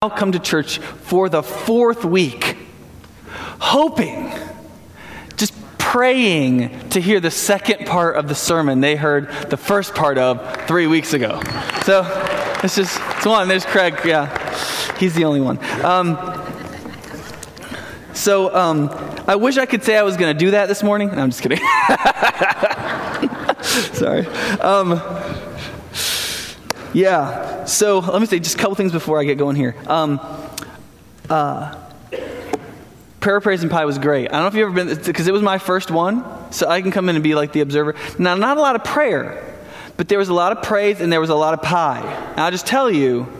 now come to church for the fourth week, hoping, just praying to hear the second part of the sermon they heard the first part of three weeks ago. So it's just, it's one. There's Craig. Yeah, he's the only one. Um, so um, I wish I could say I was going to do that this morning. No, I'm just kidding. Sorry. Um, yeah. So let me say just a couple things before I get going here. Um, uh, prayer, praise, and pie was great. I don't know if you've ever been because it was my first one, so I can come in and be like the observer. Now, not a lot of prayer, but there was a lot of praise and there was a lot of pie. And I'll just tell you,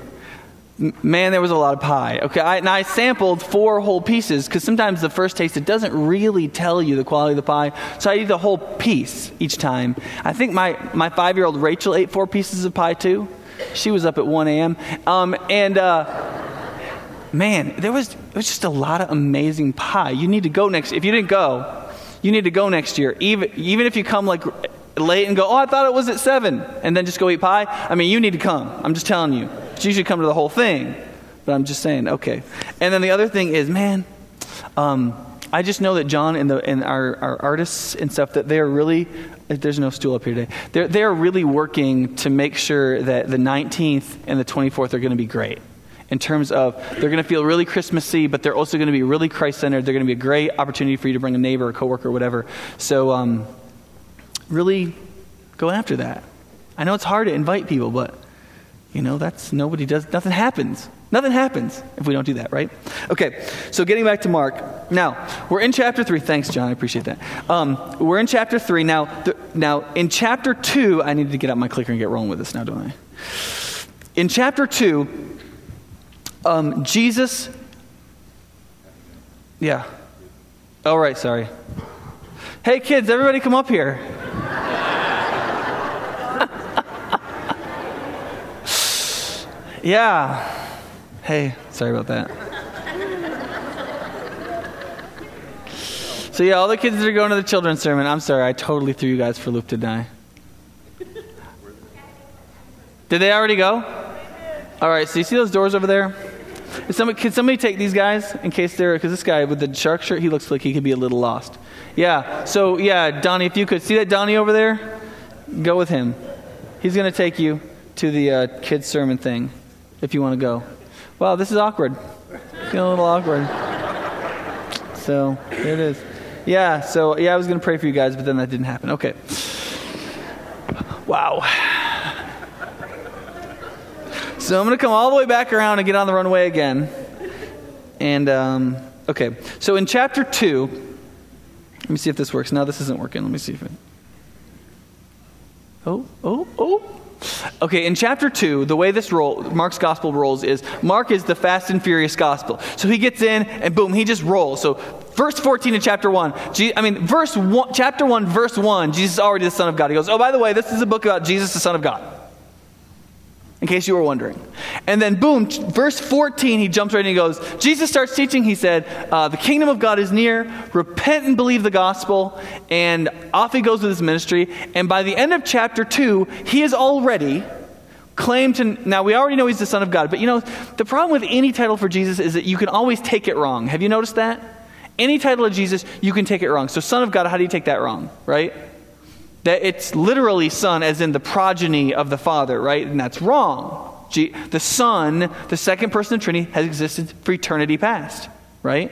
man, there was a lot of pie. Okay, I, and I sampled four whole pieces because sometimes the first taste it doesn't really tell you the quality of the pie. So I eat the whole piece each time. I think my my five year old Rachel ate four pieces of pie too. She was up at 1 a.m. Um, and uh, man, there was, there was just a lot of amazing pie. You need to go next. If you didn't go, you need to go next year. Even, even if you come like late and go, oh, I thought it was at 7, and then just go eat pie. I mean, you need to come. I'm just telling you. You should come to the whole thing. But I'm just saying, okay. And then the other thing is, man, um, I just know that John and, the, and our, our artists and stuff, that they're really, there's no stool up here today, they're, they're really working to make sure that the 19th and the 24th are going to be great. In terms of, they're going to feel really Christmassy, but they're also going to be really Christ centered. They're going to be a great opportunity for you to bring a neighbor, a coworker, or whatever. So, um, really go after that. I know it's hard to invite people, but, you know, that's, nobody does, nothing happens Nothing happens if we don't do that, right? Okay, so getting back to Mark. Now, we're in chapter 3. Thanks, John. I appreciate that. Um, we're in chapter 3. Now, th- now, in chapter 2, I need to get out my clicker and get rolling with this now, don't I? In chapter 2, um, Jesus. Yeah. All right, sorry. Hey, kids, everybody come up here. yeah. Hey, sorry about that. So, yeah, all the kids that are going to the children's sermon, I'm sorry, I totally threw you guys for loop, to die. Did they already go? All right, so you see those doors over there? Somebody, can somebody take these guys in case they're, because this guy with the shark shirt, he looks like he could be a little lost. Yeah, so yeah, Donnie, if you could see that Donnie over there, go with him. He's going to take you to the uh, kids' sermon thing if you want to go. Wow, this is awkward. Feeling a little awkward. So, here it is. Yeah, so, yeah, I was going to pray for you guys, but then that didn't happen. Okay. Wow. So, I'm going to come all the way back around and get on the runway again. And, um, okay. So, in chapter 2, let me see if this works. No, this isn't working. Let me see if it. Oh, oh, oh. Okay, in chapter 2, the way this roll, Mark's gospel rolls is Mark is the fast and furious gospel. So he gets in and boom, he just rolls. So verse 14 in chapter 1, I mean, verse 1, chapter 1, verse 1, Jesus is already the Son of God. He goes, Oh, by the way, this is a book about Jesus, the Son of God in case you were wondering. And then, boom, verse 14, he jumps right in and he goes, Jesus starts teaching. He said, uh, The kingdom of God is near. Repent and believe the gospel. And off he goes with his ministry. And by the end of chapter 2, he is already claimed to. Now, we already know he's the Son of God. But you know, the problem with any title for Jesus is that you can always take it wrong. Have you noticed that? Any title of Jesus, you can take it wrong. So, Son of God, how do you take that wrong, right? That it's literally Son, as in the progeny of the Father, right? And that's wrong. The Son, the second person of Trinity, has existed for eternity past, right?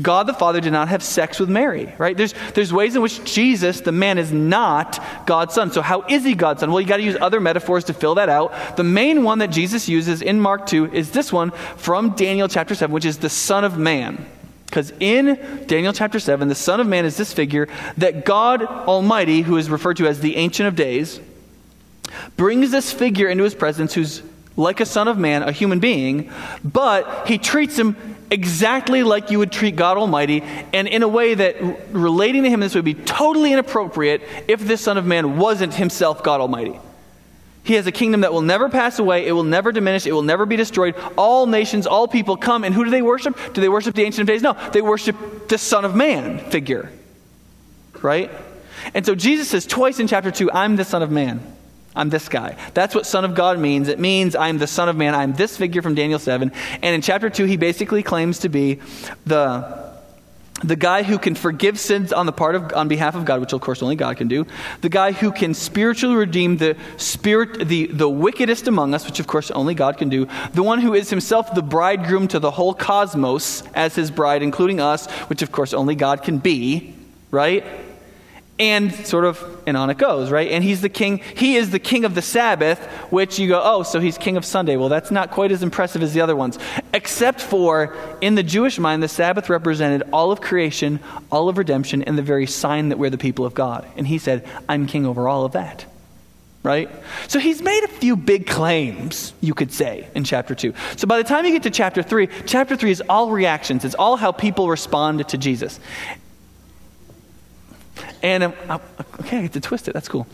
God the Father did not have sex with Mary, right? There's, there's ways in which Jesus, the man, is not God's son. So, how is he God's son? Well, you got to use other metaphors to fill that out. The main one that Jesus uses in Mark 2 is this one from Daniel chapter 7, which is the Son of Man. Because in Daniel chapter 7, the Son of Man is this figure that God Almighty, who is referred to as the Ancient of Days, brings this figure into his presence who's like a Son of Man, a human being, but he treats him exactly like you would treat God Almighty, and in a way that relating to him this would be totally inappropriate if this Son of Man wasn't himself God Almighty. He has a kingdom that will never pass away. It will never diminish. It will never be destroyed. All nations, all people come. And who do they worship? Do they worship the Ancient of Days? No. They worship the Son of Man figure. Right? And so Jesus says twice in chapter 2, I'm the Son of Man. I'm this guy. That's what Son of God means. It means I'm the Son of Man. I'm this figure from Daniel 7. And in chapter 2, he basically claims to be the, the guy who can forgive sins on the part of on behalf of God, which of course only God can do. The guy who can spiritually redeem the spirit the, the wickedest among us, which of course only God can do. The one who is himself the bridegroom to the whole cosmos as his bride, including us, which of course only God can be, right? And sort of and on it goes right? And he's the king he is the king of the sabbath which you go oh so he's king of sunday. Well that's not quite as impressive as the other ones. Except for in the jewish mind the sabbath represented all of creation all of redemption and the very sign that we're the people of god. And he said i'm king over all of that. Right? So he's made a few big claims you could say in chapter 2 so by the time you get to chapter 3 chapter 3 is all reactions. It's all how people respond to jesus and um, okay, I get to twist it. That's cool.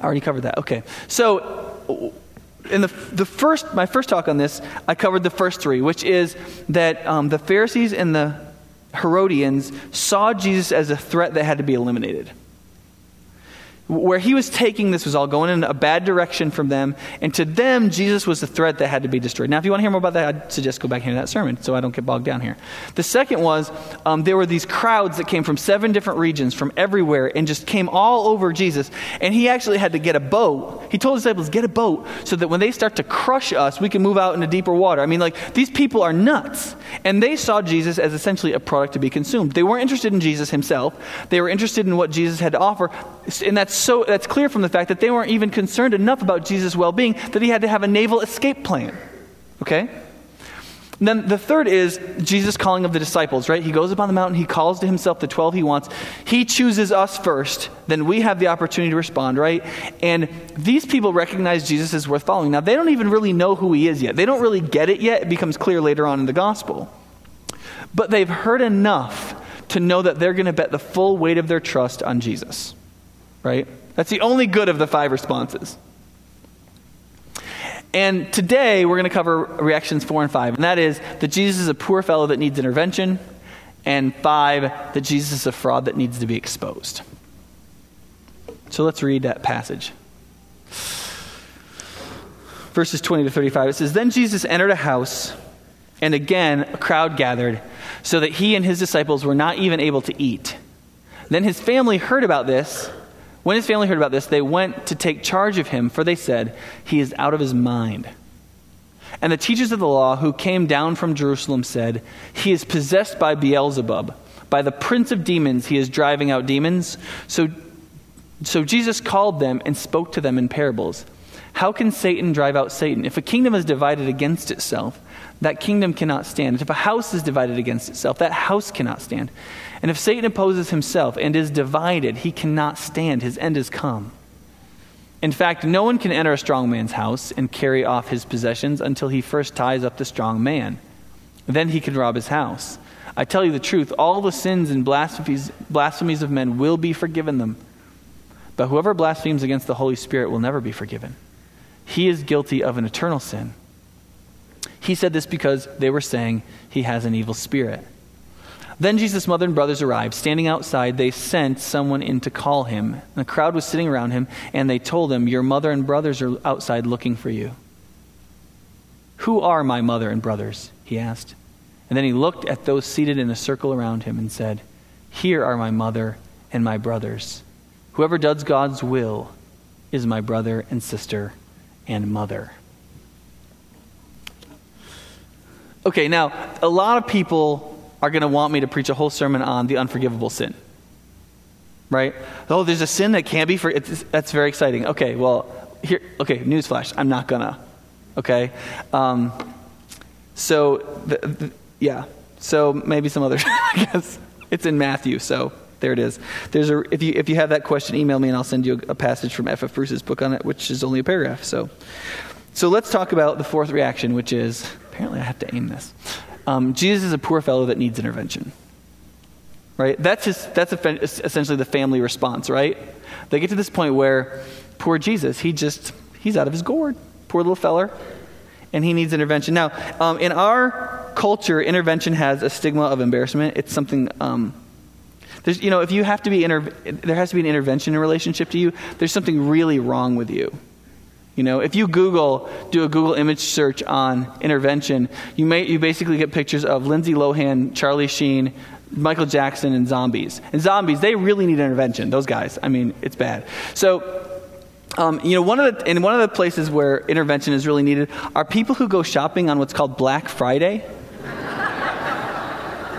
I already covered that. Okay. So, in the, the first, my first talk on this, I covered the first three, which is that um, the Pharisees and the Herodians saw Jesus as a threat that had to be eliminated where he was taking this was all going in a bad direction from them and to them jesus was the threat that had to be destroyed. Now if you want to hear more about that i'd suggest go back into that sermon so i don't get bogged down here. The second was um, there were these crowds that came from seven different regions from everywhere and just came all over jesus and he actually had to get a boat. He told his disciples get a boat so that when they start to crush us we can move out into deeper water. I mean like these people are nuts and they saw jesus as essentially a product to be consumed. They weren't interested in jesus himself. They were interested in what jesus had to offer and that's so that's clear from the fact that they weren't even concerned enough about Jesus' well-being that he had to have a naval escape plan. Okay? And then the third is Jesus' calling of the disciples, right? He goes up on the mountain, he calls to himself the 12 he wants. He chooses us first, then we have the opportunity to respond, right? And these people recognize Jesus as worth following. Now, they don't even really know who he is yet. They don't really get it yet. It becomes clear later on in the gospel. But they've heard enough to know that they're going to bet the full weight of their trust on Jesus right? That's the only good of the five responses. And today we're going to cover reactions four and five, and that is that Jesus is a poor fellow that needs intervention, and five, that Jesus is a fraud that needs to be exposed. So let's read that passage. Verses 20 to 35. It says Then Jesus entered a house, and again a crowd gathered, so that he and his disciples were not even able to eat. Then his family heard about this when his family heard about this, they went to take charge of him, for they said, He is out of his mind. And the teachers of the law who came down from Jerusalem said, He is possessed by Beelzebub. By the prince of demons, he is driving out demons. So, so Jesus called them and spoke to them in parables. How can Satan drive out Satan? If a kingdom is divided against itself, that kingdom cannot stand. If a house is divided against itself, that house cannot stand. And if Satan opposes himself and is divided, he cannot stand. His end is come. In fact, no one can enter a strong man's house and carry off his possessions until he first ties up the strong man. Then he can rob his house. I tell you the truth, all the sins and blasphemies, blasphemies of men will be forgiven them. But whoever blasphemes against the Holy Spirit will never be forgiven. He is guilty of an eternal sin. He said this because they were saying he has an evil spirit. Then Jesus' mother and brothers arrived. Standing outside, they sent someone in to call him. The crowd was sitting around him, and they told him, Your mother and brothers are outside looking for you. Who are my mother and brothers? He asked. And then he looked at those seated in a circle around him and said, Here are my mother and my brothers. Whoever does God's will is my brother and sister and mother. Okay, now, a lot of people are going to want me to preach a whole sermon on the unforgivable sin. Right? Oh, there's a sin that can't be for that's very exciting. Okay, well, here okay, newsflash, I'm not gonna. Okay? Um, so the, the, yeah. So maybe some other I guess it's in Matthew, so there it is. There's a if you if you have that question, email me and I'll send you a, a passage from F.F. Bruce's book on it, which is only a paragraph. So so let's talk about the fourth reaction, which is apparently I have to aim this. Um, Jesus is a poor fellow that needs intervention. Right? That's, that's essentially the family response, right? They get to this point where poor Jesus, he just, he's out of his gourd. Poor little feller. And he needs intervention. Now, um, in our culture, intervention has a stigma of embarrassment. It's something um, There's, you know, if you have to be, inter- there has to be an intervention in relationship to you, there's something really wrong with you. You know, if you Google, do a Google image search on intervention, you may you basically get pictures of Lindsay Lohan, Charlie Sheen, Michael Jackson, and zombies. And zombies, they really need intervention. Those guys, I mean, it's bad. So, um, you know, one of the and one of the places where intervention is really needed are people who go shopping on what's called Black Friday.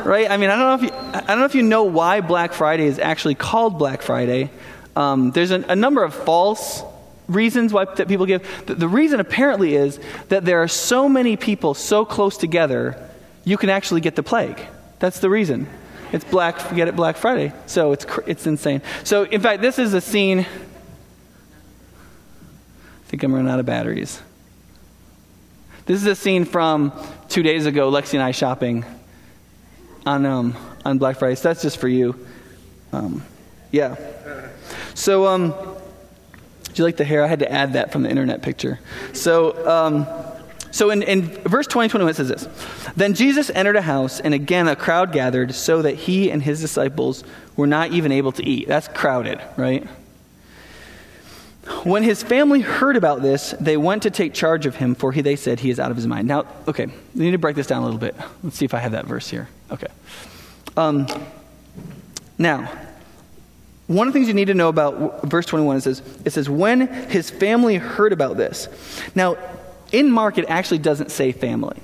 Right? I mean, I don't know if you, I don't know if you know why Black Friday is actually called Black Friday. Um, there's a, a number of false reasons why that people give. The, the reason apparently is that there are so many people so close together, you can actually get the plague. That's the reason. It's Black, get it Black Friday. So it's, it's insane. So, in fact, this is a scene. I think I'm running out of batteries. This is a scene from two days ago, Lexi and I shopping on, um, on Black Friday. So that's just for you. Um, yeah. So, um, do you like the hair? I had to add that from the internet picture. So, um, so in, in verse 20, 21, it says this Then Jesus entered a house, and again a crowd gathered, so that he and his disciples were not even able to eat. That's crowded, right? When his family heard about this, they went to take charge of him, for he, they said he is out of his mind. Now, okay, we need to break this down a little bit. Let's see if I have that verse here. Okay. Um, now, one of the things you need to know about verse 21 is it says, when his family heard about this. Now, in Mark, it actually doesn't say family.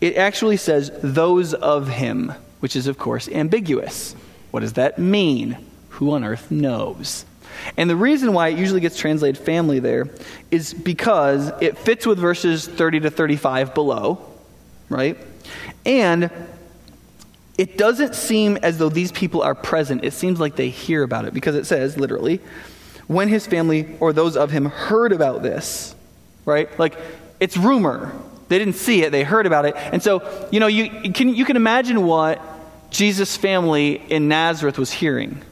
It actually says those of him, which is, of course, ambiguous. What does that mean? Who on earth knows? And the reason why it usually gets translated family there is because it fits with verses 30 to 35 below, right? And it doesn't seem as though these people are present. It seems like they hear about it because it says, literally, when his family or those of him heard about this, right? Like, it's rumor. They didn't see it, they heard about it. And so, you know, you, can, you can imagine what Jesus' family in Nazareth was hearing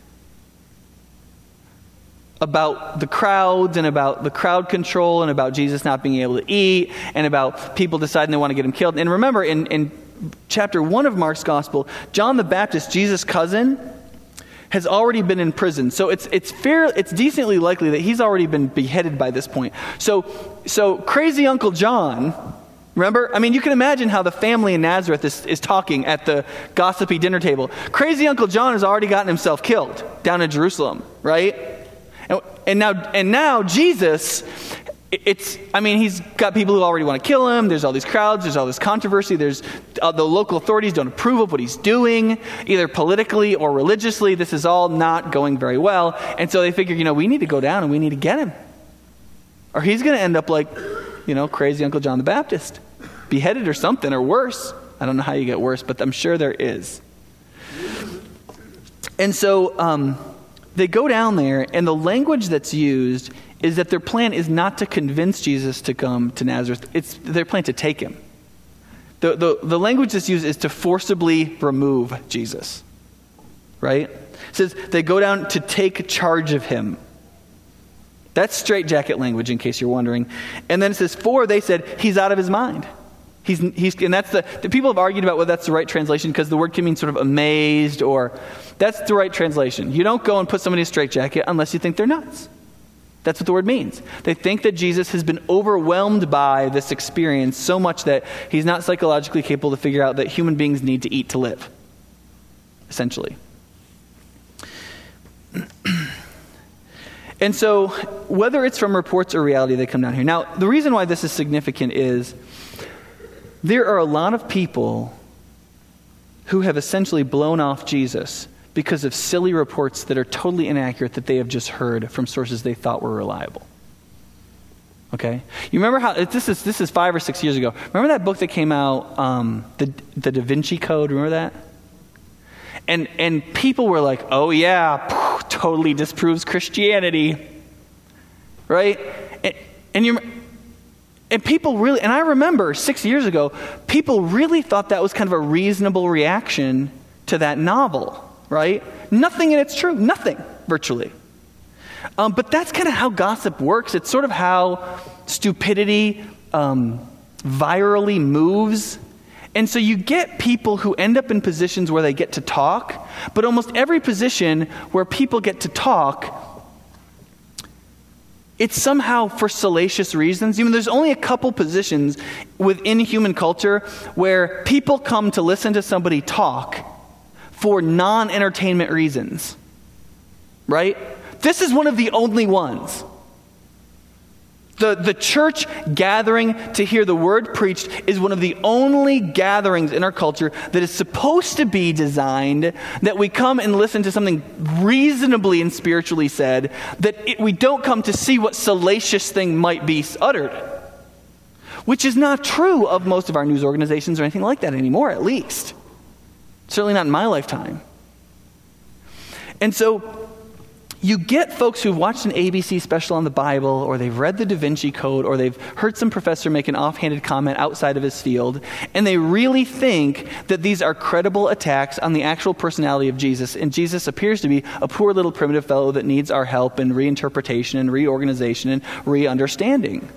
about the crowds and about the crowd control and about Jesus not being able to eat and about people deciding they want to get him killed. And remember, in, in chapter 1 of Mark's gospel, John the Baptist, Jesus' cousin, has already been in prison. So it's, it's, fair, it's decently likely that he's already been beheaded by this point. So, so crazy Uncle John, remember? I mean, you can imagine how the family in Nazareth is, is talking at the gossipy dinner table. Crazy Uncle John has already gotten himself killed down in Jerusalem, right? And, now, and now Jesus it's i mean he's got people who already want to kill him there's all these crowds there's all this controversy there's uh, the local authorities don't approve of what he's doing either politically or religiously this is all not going very well. And so they figure you know we need to go down and we need to get him. Or he's going to end up like you know crazy uncle john the baptist beheaded or something or worse. I don't know how you get worse but i'm sure there is. And so um, they go down there and the language that's used is that their plan is not to convince Jesus to come to Nazareth, it's their plan to take him. The, the, the language that's used is to forcibly remove Jesus. Right? It says they go down to take charge of him. That's straitjacket language, in case you're wondering. And then it says, for, they said, he's out of his mind. He's, he's, and that's the, the people have argued about whether that's the right translation because the word can mean sort of amazed or that's the right translation. You don't go and put somebody in a straitjacket unless you think they're nuts. That's what the word means. They think that Jesus has been overwhelmed by this experience so much that he's not psychologically capable to figure out that human beings need to eat to live, essentially. and so, whether it's from reports or reality, they come down here. Now, the reason why this is significant is there are a lot of people who have essentially blown off Jesus because of silly reports that are totally inaccurate that they have just heard from sources they thought were reliable. Okay? You remember how, this is, this is five or six years ago. Remember that book that came out, um, the, the Da Vinci Code? Remember that? And, and people were like, oh yeah, totally disproves Christianity. Right? And, and you and people really, and I remember six years ago, people really thought that was kind of a reasonable reaction to that novel right? Nothing in it's true. Nothing, virtually. Um, but that's kind of how gossip works. It's sort of how stupidity um, virally moves. And so you get people who end up in positions where they get to talk, but almost every position where people get to talk, it's somehow for salacious reasons. Even there's only a couple positions within human culture where people come to listen to somebody talk for non entertainment reasons. Right? This is one of the only ones. The, the church gathering to hear the word preached is one of the only gatherings in our culture that is supposed to be designed that we come and listen to something reasonably and spiritually said, that it, we don't come to see what salacious thing might be uttered. Which is not true of most of our news organizations or anything like that anymore, at least. Certainly not in my lifetime. And so you get folks who've watched an ABC special on the Bible, or they've read the Da Vinci Code, or they've heard some professor make an offhanded comment outside of his field, and they really think that these are credible attacks on the actual personality of Jesus. And Jesus appears to be a poor little primitive fellow that needs our help and reinterpretation and reorganization and re understanding.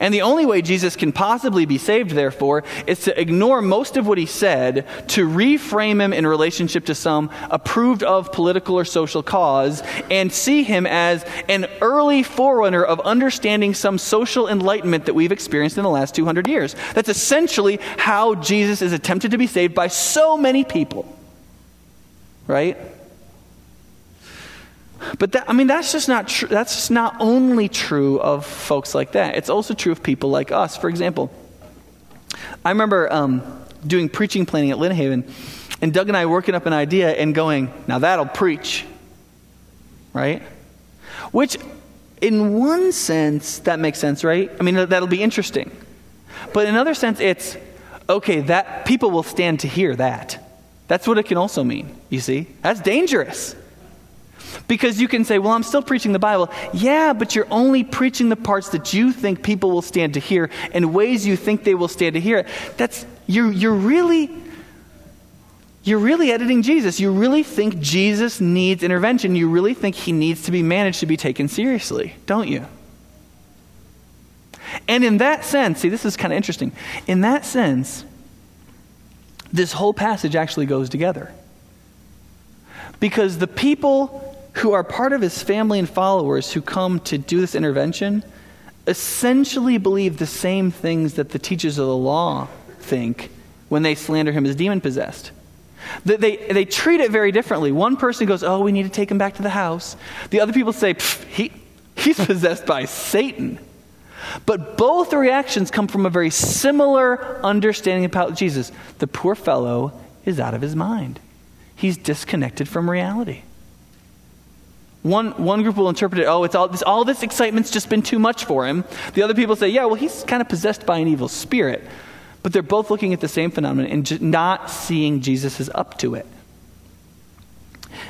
And the only way Jesus can possibly be saved, therefore, is to ignore most of what he said, to reframe him in relationship to some approved of political or social cause, and see him as an early forerunner of understanding some social enlightenment that we've experienced in the last 200 years. That's essentially how Jesus is attempted to be saved by so many people. Right? But that, I mean, that's just not true. That's just not only true of folks like that. It's also true of people like us. For example, I remember um, doing preaching planning at Lynnhaven, and Doug and I working up an idea and going, now that'll preach. Right? Which, in one sense, that makes sense, right? I mean, that'll be interesting. But in another sense, it's, okay, that people will stand to hear that. That's what it can also mean, you see? That's dangerous. Because you can say, well, I'm still preaching the Bible. Yeah, but you're only preaching the parts that you think people will stand to hear and ways you think they will stand to hear it. That's, you're, you're really, you're really editing Jesus. You really think Jesus needs intervention. You really think he needs to be managed to be taken seriously, don't you? And in that sense, see, this is kind of interesting. In that sense, this whole passage actually goes together. Because the people who are part of his family and followers who come to do this intervention essentially believe the same things that the teachers of the law think when they slander him as demon possessed. They, they, they, treat it very differently. One person goes, Oh, we need to take him back to the house. The other people say, he, He's possessed by Satan. But both reactions come from a very similar understanding about Jesus. The poor fellow is out of his mind, he's disconnected from reality. One, one group will interpret it, oh, it's all this, all this excitement's just been too much for him. The other people say, yeah, well, he's kind of possessed by an evil spirit. But they're both looking at the same phenomenon and not seeing Jesus is up to it.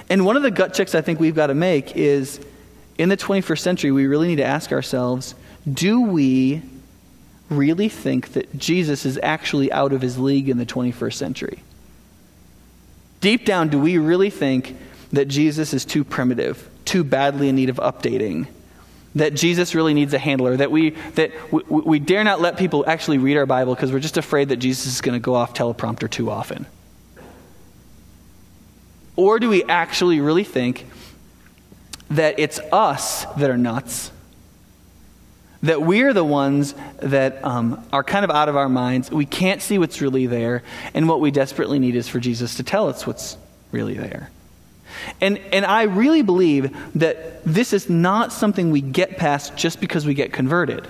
And one of the gut checks I think we've got to make is in the 21st century, we really need to ask ourselves do we really think that Jesus is actually out of his league in the 21st century? Deep down, do we really think that Jesus is too primitive? Too badly in need of updating. That Jesus really needs a handler. That we, that we, we dare not let people actually read our Bible because we're just afraid that Jesus is going to go off teleprompter too often. Or do we actually really think that it's us that are nuts? That we're the ones that um, are kind of out of our minds. We can't see what's really there. And what we desperately need is for Jesus to tell us what's really there. And, and I really believe that this is not something we get past just because we get converted.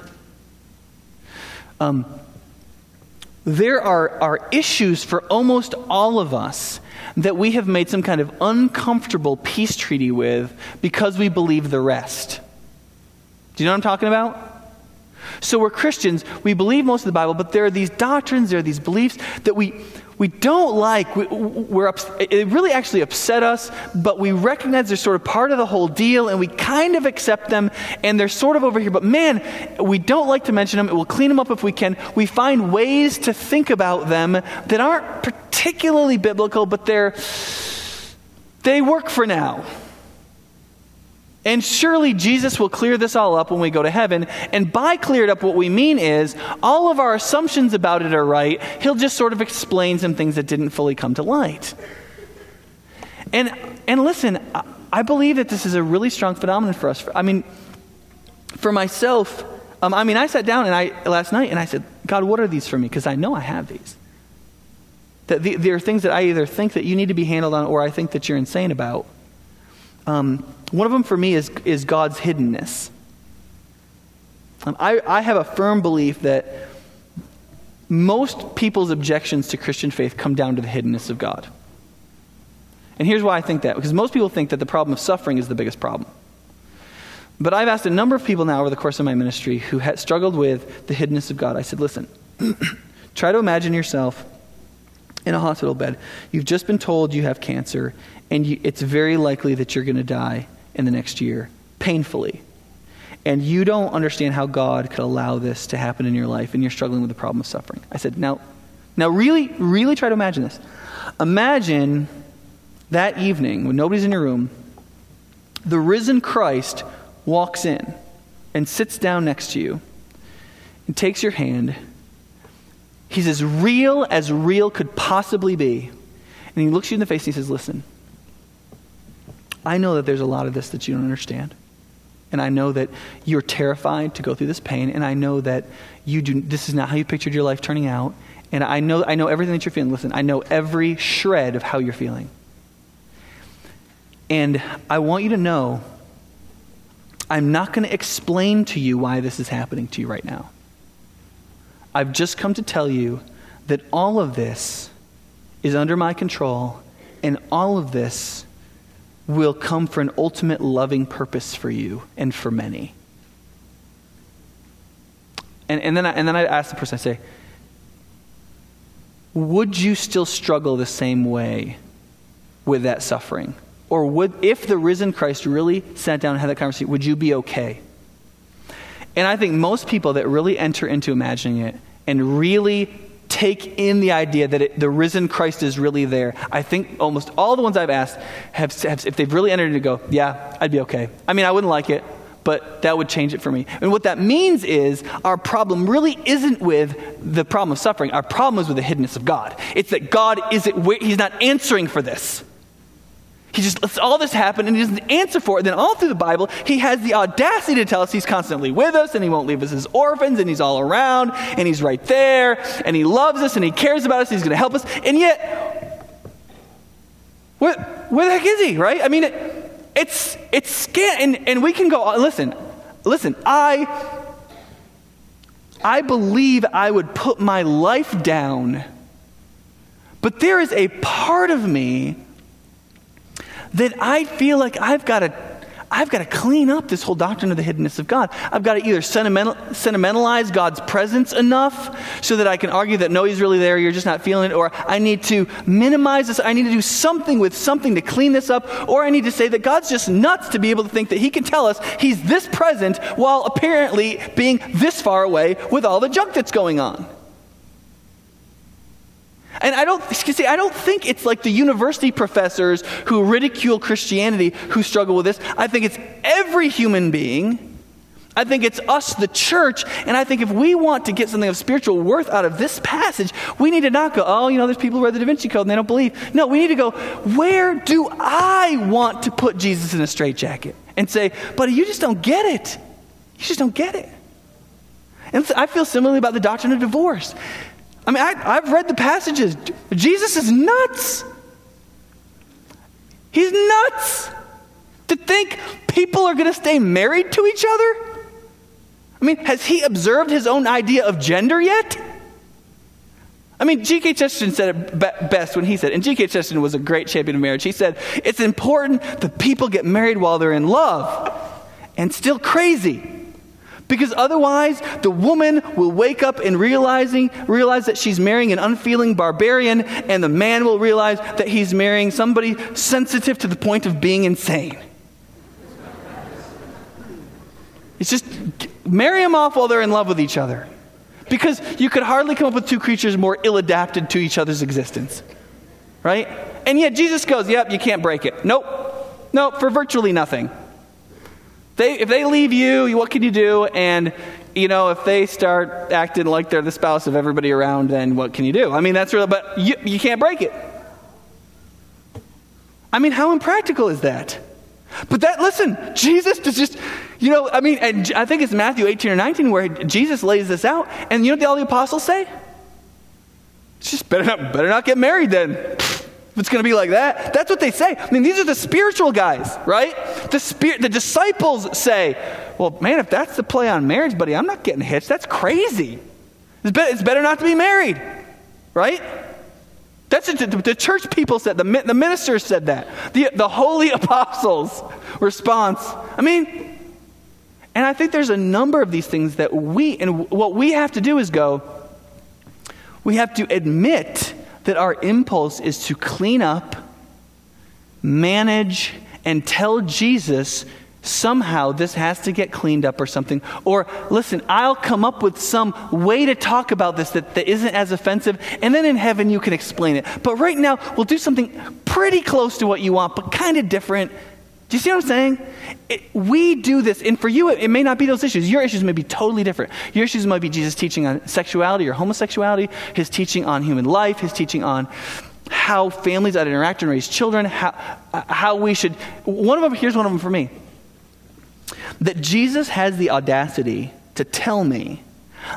Um, there are, are issues for almost all of us that we have made some kind of uncomfortable peace treaty with because we believe the rest. Do you know what I'm talking about? So we're Christians, we believe most of the Bible, but there are these doctrines, there are these beliefs that we, we don't like, we, we're ups- it really actually upset us, but we recognize they're sort of part of the whole deal and we kind of accept them and they're sort of over here. But man, we don't like to mention them. We'll clean them up if we can. We find ways to think about them that aren't particularly biblical, but they're, they work for now. And surely Jesus will clear this all up when we go to heaven. And by cleared up, what we mean is all of our assumptions about it are right. He'll just sort of explain some things that didn't fully come to light. And, and listen, I believe that this is a really strong phenomenon for us. I mean, for myself, um, I mean, I sat down and I, last night and I said, God, what are these for me? Because I know I have these. That the, there are things that I either think that you need to be handled on or I think that you're insane about. Um, one of them for me is, is God's hiddenness. Um, I, I have a firm belief that most people's objections to Christian faith come down to the hiddenness of God. And here's why I think that because most people think that the problem of suffering is the biggest problem. But I've asked a number of people now over the course of my ministry who had struggled with the hiddenness of God. I said, listen, try to imagine yourself in a hospital bed. You've just been told you have cancer, and you, it's very likely that you're going to die in the next year, painfully. And you don't understand how God could allow this to happen in your life, and you're struggling with the problem of suffering. I said, now, now really, really try to imagine this. Imagine that evening when nobody's in your room, the risen Christ walks in and sits down next to you and takes your hand. He's as real as real could possibly be. And he looks you in the face and he says, Listen, I know that there's a lot of this that you don't understand. And I know that you're terrified to go through this pain. And I know that you do, this is not how you pictured your life turning out. And I know, I know everything that you're feeling. Listen, I know every shred of how you're feeling. And I want you to know I'm not going to explain to you why this is happening to you right now. I've just come to tell you that all of this is under my control, and all of this will come for an ultimate loving purpose for you and for many. And, and, then, I, and then I ask the person, I say, would you still struggle the same way with that suffering? Or would, if the risen Christ really sat down and had that conversation, would you be okay? And I think most people that really enter into imagining it and really take in the idea that it, the risen Christ is really there. I think almost all the ones I've asked have, have, if they've really entered into go, yeah, I'd be okay. I mean, I wouldn't like it, but that would change it for me. And what that means is our problem really isn't with the problem of suffering. Our problem is with the hiddenness of God. It's that God isn't, He's not answering for this. He just lets all this happen and he doesn't answer for it. Then all through the Bible, he has the audacity to tell us he's constantly with us and he won't leave us as orphans and he's all around and he's right there and he loves us and he cares about us. And he's going to help us. And yet, where, where the heck is he, right? I mean, it, it's, it's scant. And, and we can go, uh, listen, listen, I, I believe I would put my life down. But there is a part of me that I feel like I've got to I've got to clean up this whole doctrine of the hiddenness of God. I've got to either sentimental, sentimentalize God's presence enough so that I can argue that no, He's really there, you're just not feeling it, or I need to minimize this. I need to do something with something to clean this up, or I need to say that God's just nuts to be able to think that He can tell us He's this present while apparently being this far away with all the junk that's going on. And I don't see, I don't think it's like the university professors who ridicule Christianity who struggle with this. I think it's every human being. I think it's us, the church, and I think if we want to get something of spiritual worth out of this passage, we need to not go, oh, you know, there's people who read the Da Vinci Code and they don't believe. No, we need to go, where do I want to put Jesus in a straitjacket? And say, buddy, you just don't get it. You just don't get it. And I feel similarly about the doctrine of divorce. I mean, I, have read the passages. Jesus is nuts. He's nuts. To think people are going to stay married to each other? I mean, has he observed his own idea of gender yet? I mean, G.K. Chesterton said it best when he said, and G.K. Chesterton was a great champion of marriage. He said, It's important that people get married while they're in love and still crazy. Because otherwise, the woman will wake up and realizing, realize that she's marrying an unfeeling barbarian, and the man will realize that he's marrying somebody sensitive to the point of being insane. It's just marry them off while they're in love with each other. Because you could hardly come up with two creatures more ill adapted to each other's existence. Right? And yet Jesus goes, Yep, you can't break it. Nope. Nope, for virtually nothing. They, if they leave you, what can you do? And, you know, if they start acting like they're the spouse of everybody around, then what can you do? I mean, that's real, but you, you can't break it. I mean, how impractical is that? But that, listen, Jesus does just, you know, I mean, and I think it's Matthew 18 or 19 where Jesus lays this out. And you know what all the apostles say? It's just better not, better not get married then. If it's going to be like that, that's what they say. I mean, these are the spiritual guys, right? The spirit, the disciples say, "Well, man, if that's the play on marriage, buddy, I'm not getting hitched. That's crazy. It's better, it's better not to be married, right?" That's the, the church people said. The, the ministers said that. The, the holy apostles' response. I mean, and I think there's a number of these things that we, and what we have to do is go, we have to admit that our impulse is to clean up, manage, and tell Jesus somehow this has to get cleaned up or something. Or listen, I'll come up with some way to talk about this that, that isn't as offensive, and then in heaven you can explain it. But right now, we'll do something pretty close to what you want, but kind of different. Do you see what I'm saying? It, we do this, and for you, it, it, may not be those issues. Your issues may be totally different. Your issues might be Jesus' teaching on sexuality or homosexuality, his teaching on human life, his teaching on how families ought to interact and raise children, how, uh, how we should. One of them, here's one of them for me that Jesus has the audacity to tell me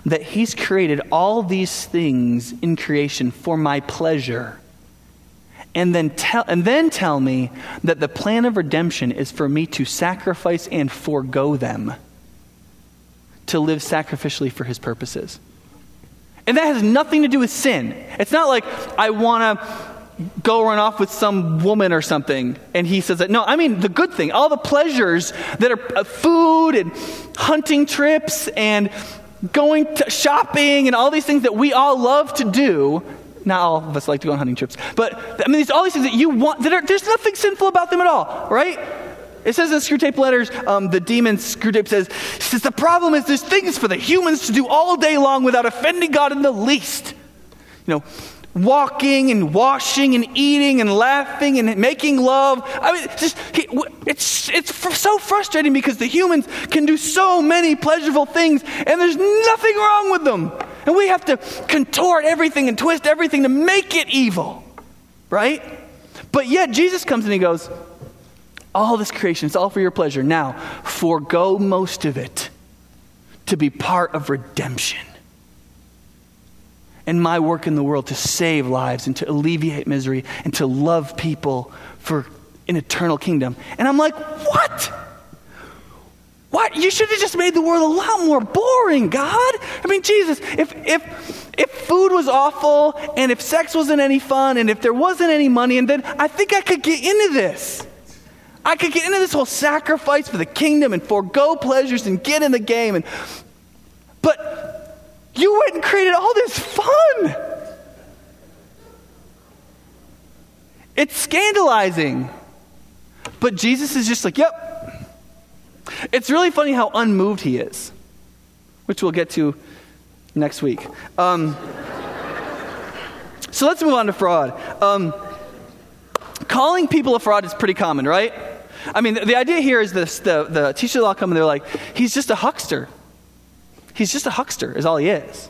that he's created all these things in creation for my pleasure and then tell, and then tell me that the plan of redemption is for me to sacrifice and forego them to live sacrificially for his purposes. And that has nothing to do with sin. It's not like I want to go run off with some woman or something. And he says that. No, I mean the good thing. All the pleasures that are uh, food and hunting trips and going to shopping and all these things that we all love to do not all of us like to go on hunting trips, but I mean, these all these things that you want. That are, there's nothing sinful about them at all, right? It says in Screwtape Letters, um, the demon Screwtape says, says, the problem is there's things for the humans to do all day long without offending God in the least. You know, walking and washing and eating and laughing and making love. I mean, it's, just, it's, it's so frustrating because the humans can do so many pleasurable things and there's nothing wrong with them. And we have to contort everything and twist everything to make it evil, right? But yet Jesus comes and he goes, All this creation, it's all for your pleasure. Now, forego most of it to be part of redemption and my work in the world to save lives and to alleviate misery and to love people for an eternal kingdom. And I'm like, what? What? You should have just made the world a lot more boring, God. I mean, Jesus, if, if, if food was awful and if sex wasn't any fun and if there wasn't any money, and then I think I could get into this. I could get into this whole sacrifice for the kingdom and forego pleasures and get in the game. And, but you went and created all this fun. It's scandalizing. But Jesus is just like, yep, it's really funny how unmoved he is, which we'll get to next week. Um, so let's move on to fraud. Um, calling people a fraud is pretty common, right? I mean, the, the idea here is this the, the teacher law come and they're like, he's just a huckster. He's just a huckster, is all he is.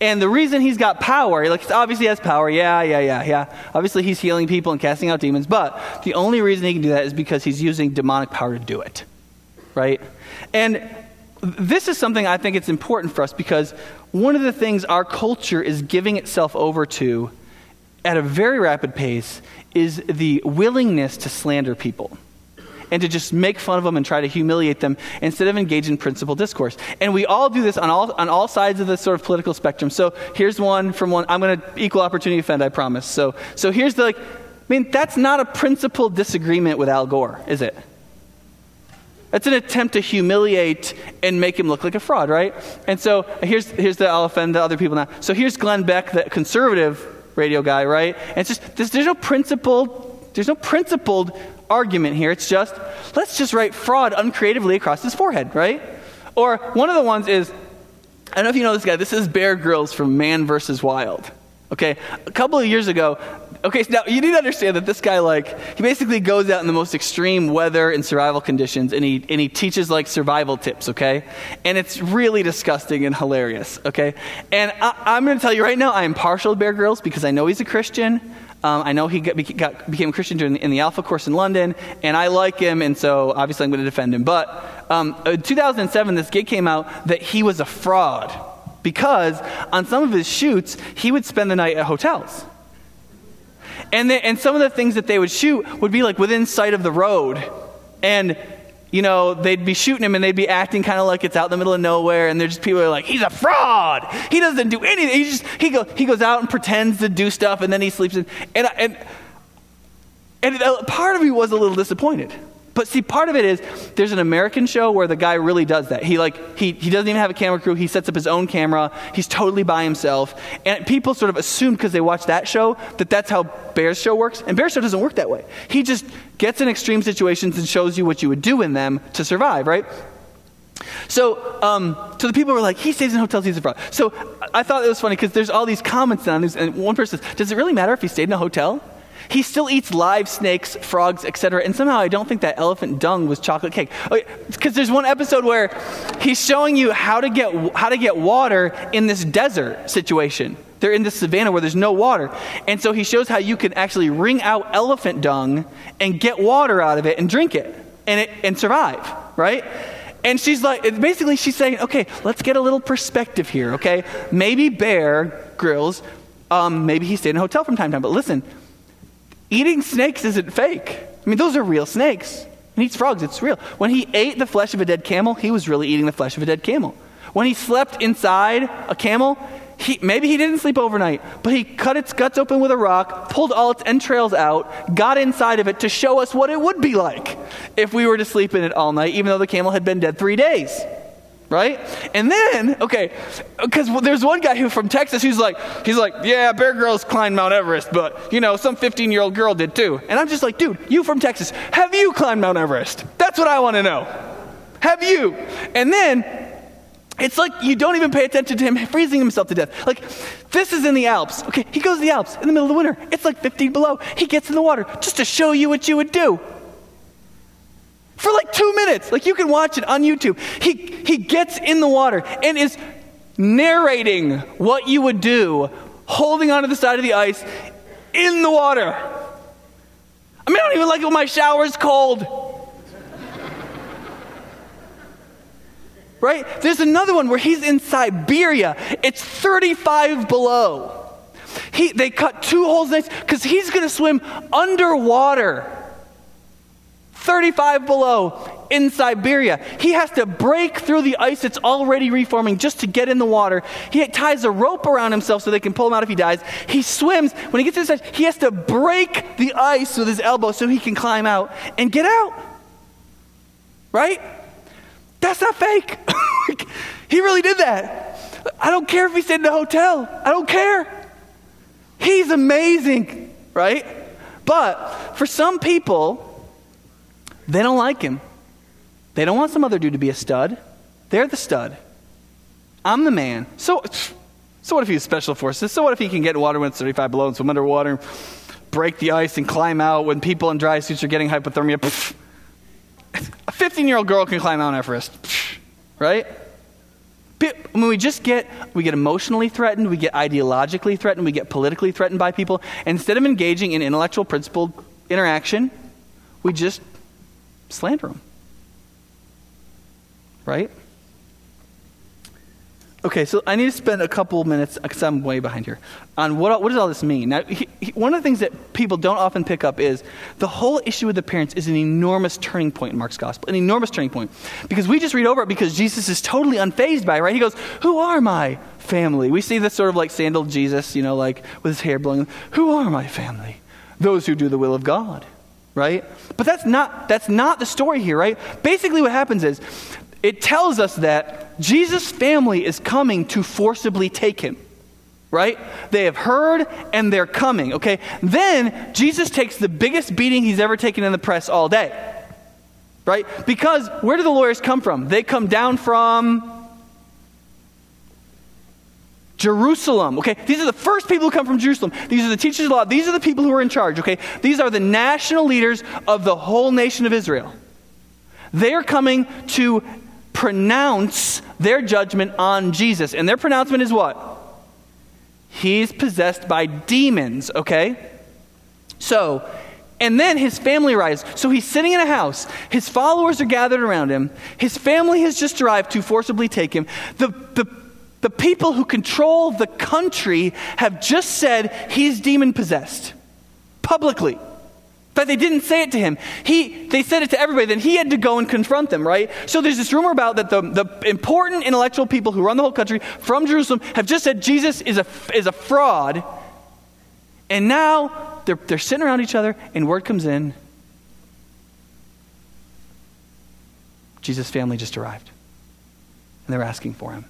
And the reason he's got power, like obviously he has power, yeah, yeah, yeah, yeah. Obviously he's healing people and casting out demons, but the only reason he can do that is because he's using demonic power to do it right? And this is something I think it's important for us because one of the things our culture is giving itself over to at a very rapid pace is the willingness to slander people and to just make fun of them and try to humiliate them instead of engage in principled discourse. And we all do this on all, on all sides of the sort of political spectrum. So here's one from one. I'm going to equal opportunity offend, I promise. So, so here's the, like, I mean, that's not a principled disagreement with Al Gore, is it? That's an attempt to humiliate and make him look like a fraud, right? And so here's, here's the, I'll offend the other people now. So here's Glenn Beck, the conservative radio guy, right? And it's just, there's, there's no principled, there's no principled argument here. It's just, let's just write fraud uncreatively across his forehead, right? Or one of the ones is, I don't know if you know this guy. This is Bear Grylls from Man vs. Wild. Okay, a couple of years ago, Okay, so now you need to understand that this guy, like, he basically goes out in the most extreme weather and survival conditions, and he and he teaches like survival tips. Okay, and it's really disgusting and hilarious. Okay, and I, am going to tell you right now, I am partial to Bear Grylls because I know he's a Christian. Um, I know he got, got, became a Christian during the, in the Alpha course in London, and I like him, and so obviously I'm going to defend him. But um, in 2007, this gig came out that he was a fraud because on some of his shoots, he would spend the night at hotels. And, they, and some of the things that they would shoot would be like within sight of the road. And, you know, they'd be shooting him and they'd be acting kind of like it's out in the middle of nowhere. And there's just people are like, he's a fraud. He doesn't do anything. He just, he, go, he goes out and pretends to do stuff and then he sleeps in. And, and, and uh, part of me was a little disappointed but see, part of it is there's an American show where the guy really does that. He like he, he doesn't even have a camera crew. He sets up his own camera. He's totally by himself. And people sort of assume because they watch that show that that's how Bear's show works. And Bear's show doesn't work that way. He just gets in extreme situations and shows you what you would do in them to survive, right? So, um, so the people were like, he stays in hotels, he's a fraud. So I thought it was funny because there's all these comments on and one person says, does it really matter if he stayed in a hotel? He still eats live snakes, frogs, etc. And somehow I don't think that elephant dung was chocolate cake. Because there's one episode where he's showing you how to get how to get water in this desert situation. They're in this savannah where there's no water. And so he shows how you can actually wring out elephant dung and get water out of it and drink it and, it, and survive, right? And she's like, basically, she's saying, okay, let's get a little perspective here, okay? Maybe Bear Grylls, um, maybe he stayed in a hotel from time to time, but listen, Eating snakes isn't fake. I mean, those are real snakes. He eats frogs, it's real. When he ate the flesh of a dead camel, he was really eating the flesh of a dead camel. When he slept inside a camel, he, maybe he didn't sleep overnight, but he cut its guts open with a rock, pulled all its entrails out, got inside of it to show us what it would be like if we were to sleep in it all night, even though the camel had been dead three days right? And then, okay, because there's one guy who from Texas who's like, he's like, yeah, Bear Grylls climbed Mount Everest, but you know, some 15 year old girl did too. And I'm just like, dude, you from Texas, have you climbed Mount Everest? That's what I want to know. Have you? And then it's like you don't even pay attention to him freezing himself to death. Like, this is in the Alps. Okay, he goes to the Alps in the middle of the winter. It's like 15 below. He gets in the water just to show you what you would do for like two minutes. Like you can watch it on YouTube. He, he gets in the water and is narrating what you would do holding onto the side of the ice in the water. I mean, I don't even like it when my shower's cold. right? There's another one where he's in Siberia. It's 35 below. He, they cut two holes in because he's going to swim underwater 35 below in Siberia. He has to break through the ice that's already reforming just to get in the water. He ties a rope around himself so they can pull him out if he dies. He swims. When he gets to the side, he has to break the ice with his elbow so he can climb out and get out. Right? That's not fake. he really did that. I don't care if he stayed in a hotel. I don't care. He's amazing, right? But for some people, they don't like him. They don't want some other dude to be a stud. They're the stud. I'm the man. So, so what if he's special forces? So what if he can get in water when it's 35 below and swim underwater, break the ice and climb out when people in dry suits are getting hypothermia? A 15 year old girl can climb Mount Everest, right? When we just get, we get emotionally threatened, we get ideologically threatened, we get politically threatened by people. Instead of engaging in intellectual principled interaction, we just slander him. Right? Okay, so I need to spend a couple minutes, because I'm way behind here, on what, what does all this mean. Now, he, he, one of the things that people don't often pick up is the whole issue with the parents is an enormous turning point in Mark's gospel, an enormous turning point. Because we just read over it because Jesus is totally unfazed by it, right? He goes, Who are my family? We see this sort of like sandaled Jesus, you know, like with his hair blowing. Who are my family? Those who do the will of God right? But that's not, that's not the story here, right? Basically, what happens is it tells us that Jesus' family is coming to forcibly take him, right? They have heard and they're coming, okay? Then Jesus takes the biggest beating he's ever taken in the press all day, right? Because where do the lawyers come from? They come down from Jerusalem. Okay, these are the first people who come from Jerusalem. These are the teachers of the law. These are the people who are in charge. Okay, these are the national leaders of the whole nation of Israel. They are coming to pronounce their judgment on Jesus. And their pronouncement is what? He's possessed by demons, okay? So, and then his family arrives. So he's sitting in a house. His followers are gathered around him. His family has just arrived to forcibly take him. The, the, the people who control the country have just said he's demon possessed publicly. But they didn't say it to him. He, they said it to everybody. Then he had to go and confront them, right? So there's this rumor about that the, the important intellectual people who run the whole country from Jerusalem have just said Jesus is a, is a fraud. And now they're, they're sitting around each other, and word comes in Jesus' family just arrived. And they're asking for him.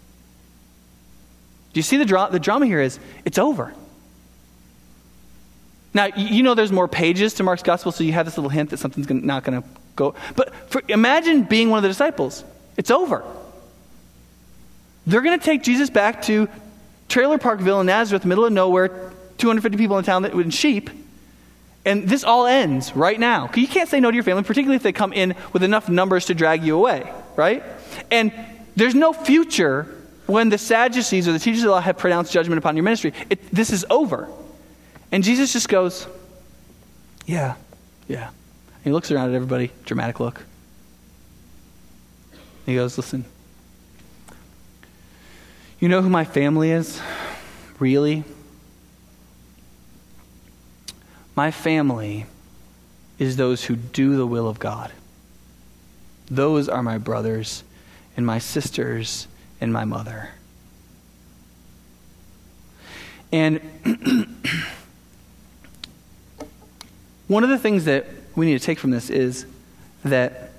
Do you see the, dra- the drama here is it's over. Now, you know there's more pages to Mark's gospel, so you have this little hint that something's gonna, not going to go. But for, imagine being one of the disciples. It's over. They're going to take Jesus back to Trailer Parkville in Nazareth, middle of nowhere, 250 people in town that would sheep. And this all ends right now. You can't say no to your family, particularly if they come in with enough numbers to drag you away, right? And there's no future when the Sadducees or the teachers of the law have pronounced judgment upon your ministry. It, this is over. And Jesus just goes, Yeah, yeah. And he looks around at everybody, dramatic look. He goes, Listen, you know who my family is? Really? My family is those who do the will of God. Those are my brothers and my sisters and my mother. And One of the things that we need to take from this is that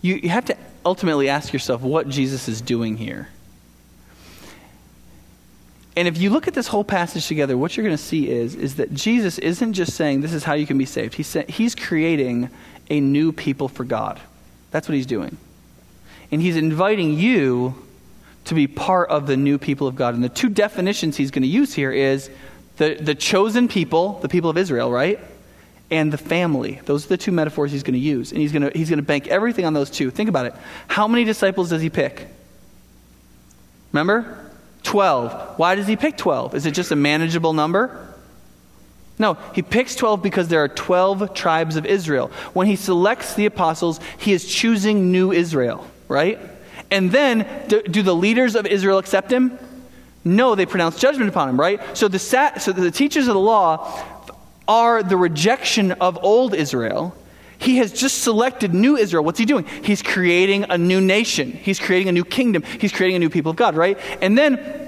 you, you have to ultimately ask yourself what Jesus is doing here. And if you look at this whole passage together, what you're going to see is, is that Jesus isn't just saying this is how you can be saved. He's, say, he's creating a new people for God. That's what he's doing. And he's inviting you to be part of the new people of God. And the two definitions he's going to use here is the, the chosen people, the people of Israel, right? and the family. Those are the two metaphors he's going to use. And he's going to, he's going to bank everything on those two. Think about it. How many disciples does he pick? Remember? 12. Why does he pick 12? Is it just a manageable number? No, he picks 12 because there are 12 tribes of Israel. When he selects the apostles, he is choosing new Israel, right? And then, do, do the leaders of Israel accept him? No, they pronounce judgment upon him, right? So the, sat, so the teachers of the law are the rejection of old Israel. He has just selected new Israel. What's he doing? He's creating a new nation. He's creating a new kingdom. He's creating a new people of God, right? And then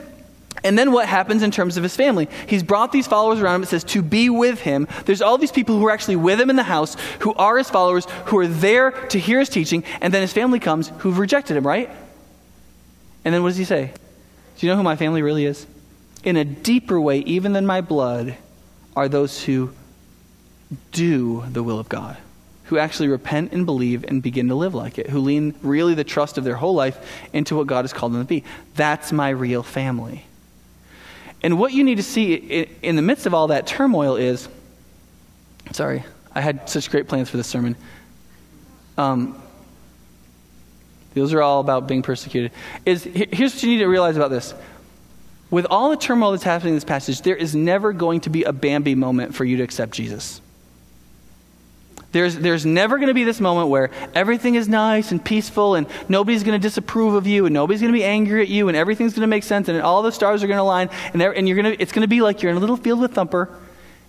and then what happens in terms of his family? He's brought these followers around him. It says to be with him. There's all these people who are actually with him in the house, who are his followers, who are there to hear his teaching. And then his family comes who've rejected him, right? And then what does he say? Do you know who my family really is? In a deeper way, even than my blood, are those who do the will of God, who actually repent and believe and begin to live like it, who lean really the trust of their whole life into what God has called them to be. That's my real family. And what you need to see in the midst of all that turmoil is sorry, I had such great plans for this sermon. Um, those are all about being persecuted. Is here's what you need to realize about this with all the turmoil that's happening in this passage, there is never going to be a Bambi moment for you to accept Jesus. There's, there's never going to be this moment where everything is nice and peaceful and nobody's going to disapprove of you and nobody's going to be angry at you and everything's going to make sense and all the stars are going to align and, and you're to, it's going to be like you're in a little field with Thumper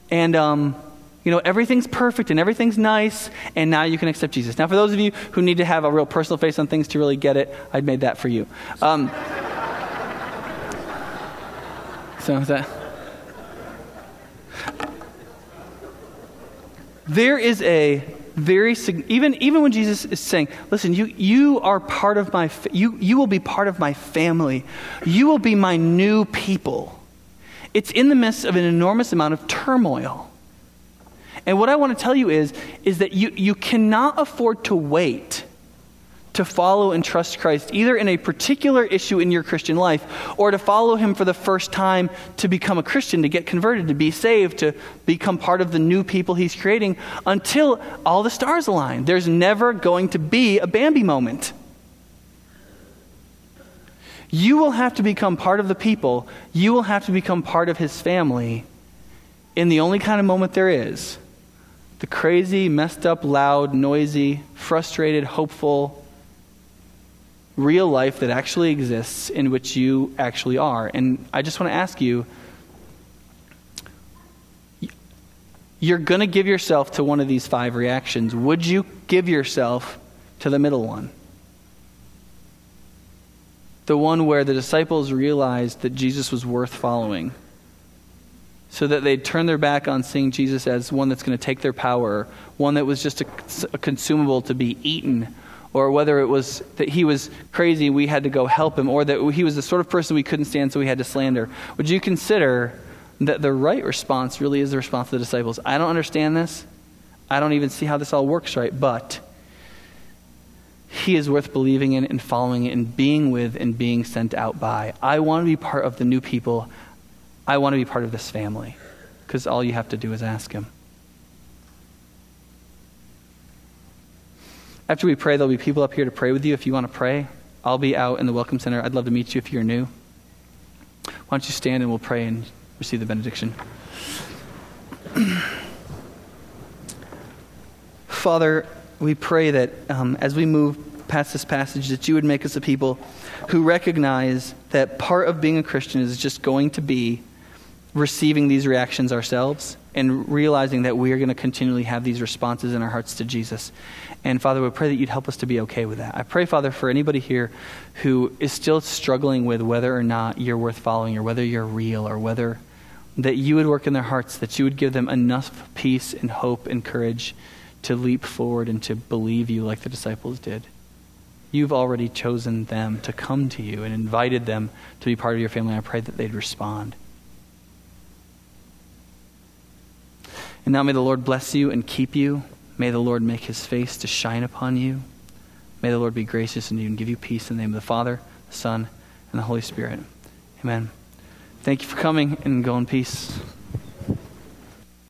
and, um, you know, everything's perfect and everything's nice and now you can accept Jesus. Now, for those of you who need to have a real personal face on things to really get it, I'd made that for you. Um, so is that. There is a very even even when Jesus is saying, "Listen, you you are part of my you you will be part of my family. You will be my new people." It's in the midst of an enormous amount of turmoil. And what I want to tell you is is that you you cannot afford to wait to follow and trust Christ, either in a particular issue in your Christian life, or to follow Him for the first time to become a Christian, to get converted, to be saved, to become part of the new people He's creating, until all the stars align. There's never going to be a Bambi moment. You will have to become part of the people, you will have to become part of His family in the only kind of moment there is the crazy, messed up, loud, noisy, frustrated, hopeful, real life that actually exists in which you actually are. And I just want to ask you you're going to give yourself to one of these five reactions. Would you give yourself to the middle one? The one where the disciples realized that Jesus was worth following. So that they'd turn their back on seeing Jesus as one that's going to take their power, one that was just a, a consumable to be eaten or whether it was that he was crazy, we had to go help him, or that he was the sort of person we couldn't stand, so we had to slander. Would you consider that the right response really is the response of the disciples? I don't understand this. I don't even see how this all works right, but he is worth believing in and following and being with and being sent out by. I want to be part of the new people. I want to be part of this family because all you have to do is ask him. After we pray, there'll be people up here to pray with you if you want to pray. I'll be out in the Welcome Center. I'd love to meet you if you're new. Why don't you stand and we'll pray and receive the benediction. Father, we pray that um, as we move past this passage, that you would make us a people who recognize that part of being a Christian is just going to be receiving these reactions ourselves and realizing that we are going to continually have these responses in our hearts to Jesus. And Father, we pray that you'd help us to be okay with that. I pray, Father, for anybody here who is still struggling with whether or not you're worth following or whether you're real or whether that you would work in their hearts, that you would give them enough peace and hope and courage to leap forward and to believe you like the disciples did. You've already chosen them to come to you and invited them to be part of your family. I pray that they'd respond. And now may the Lord bless you and keep you. May the Lord make his face to shine upon you. May the Lord be gracious unto you and give you peace in the name of the Father, the Son, and the Holy Spirit. Amen. Thank you for coming and go in peace.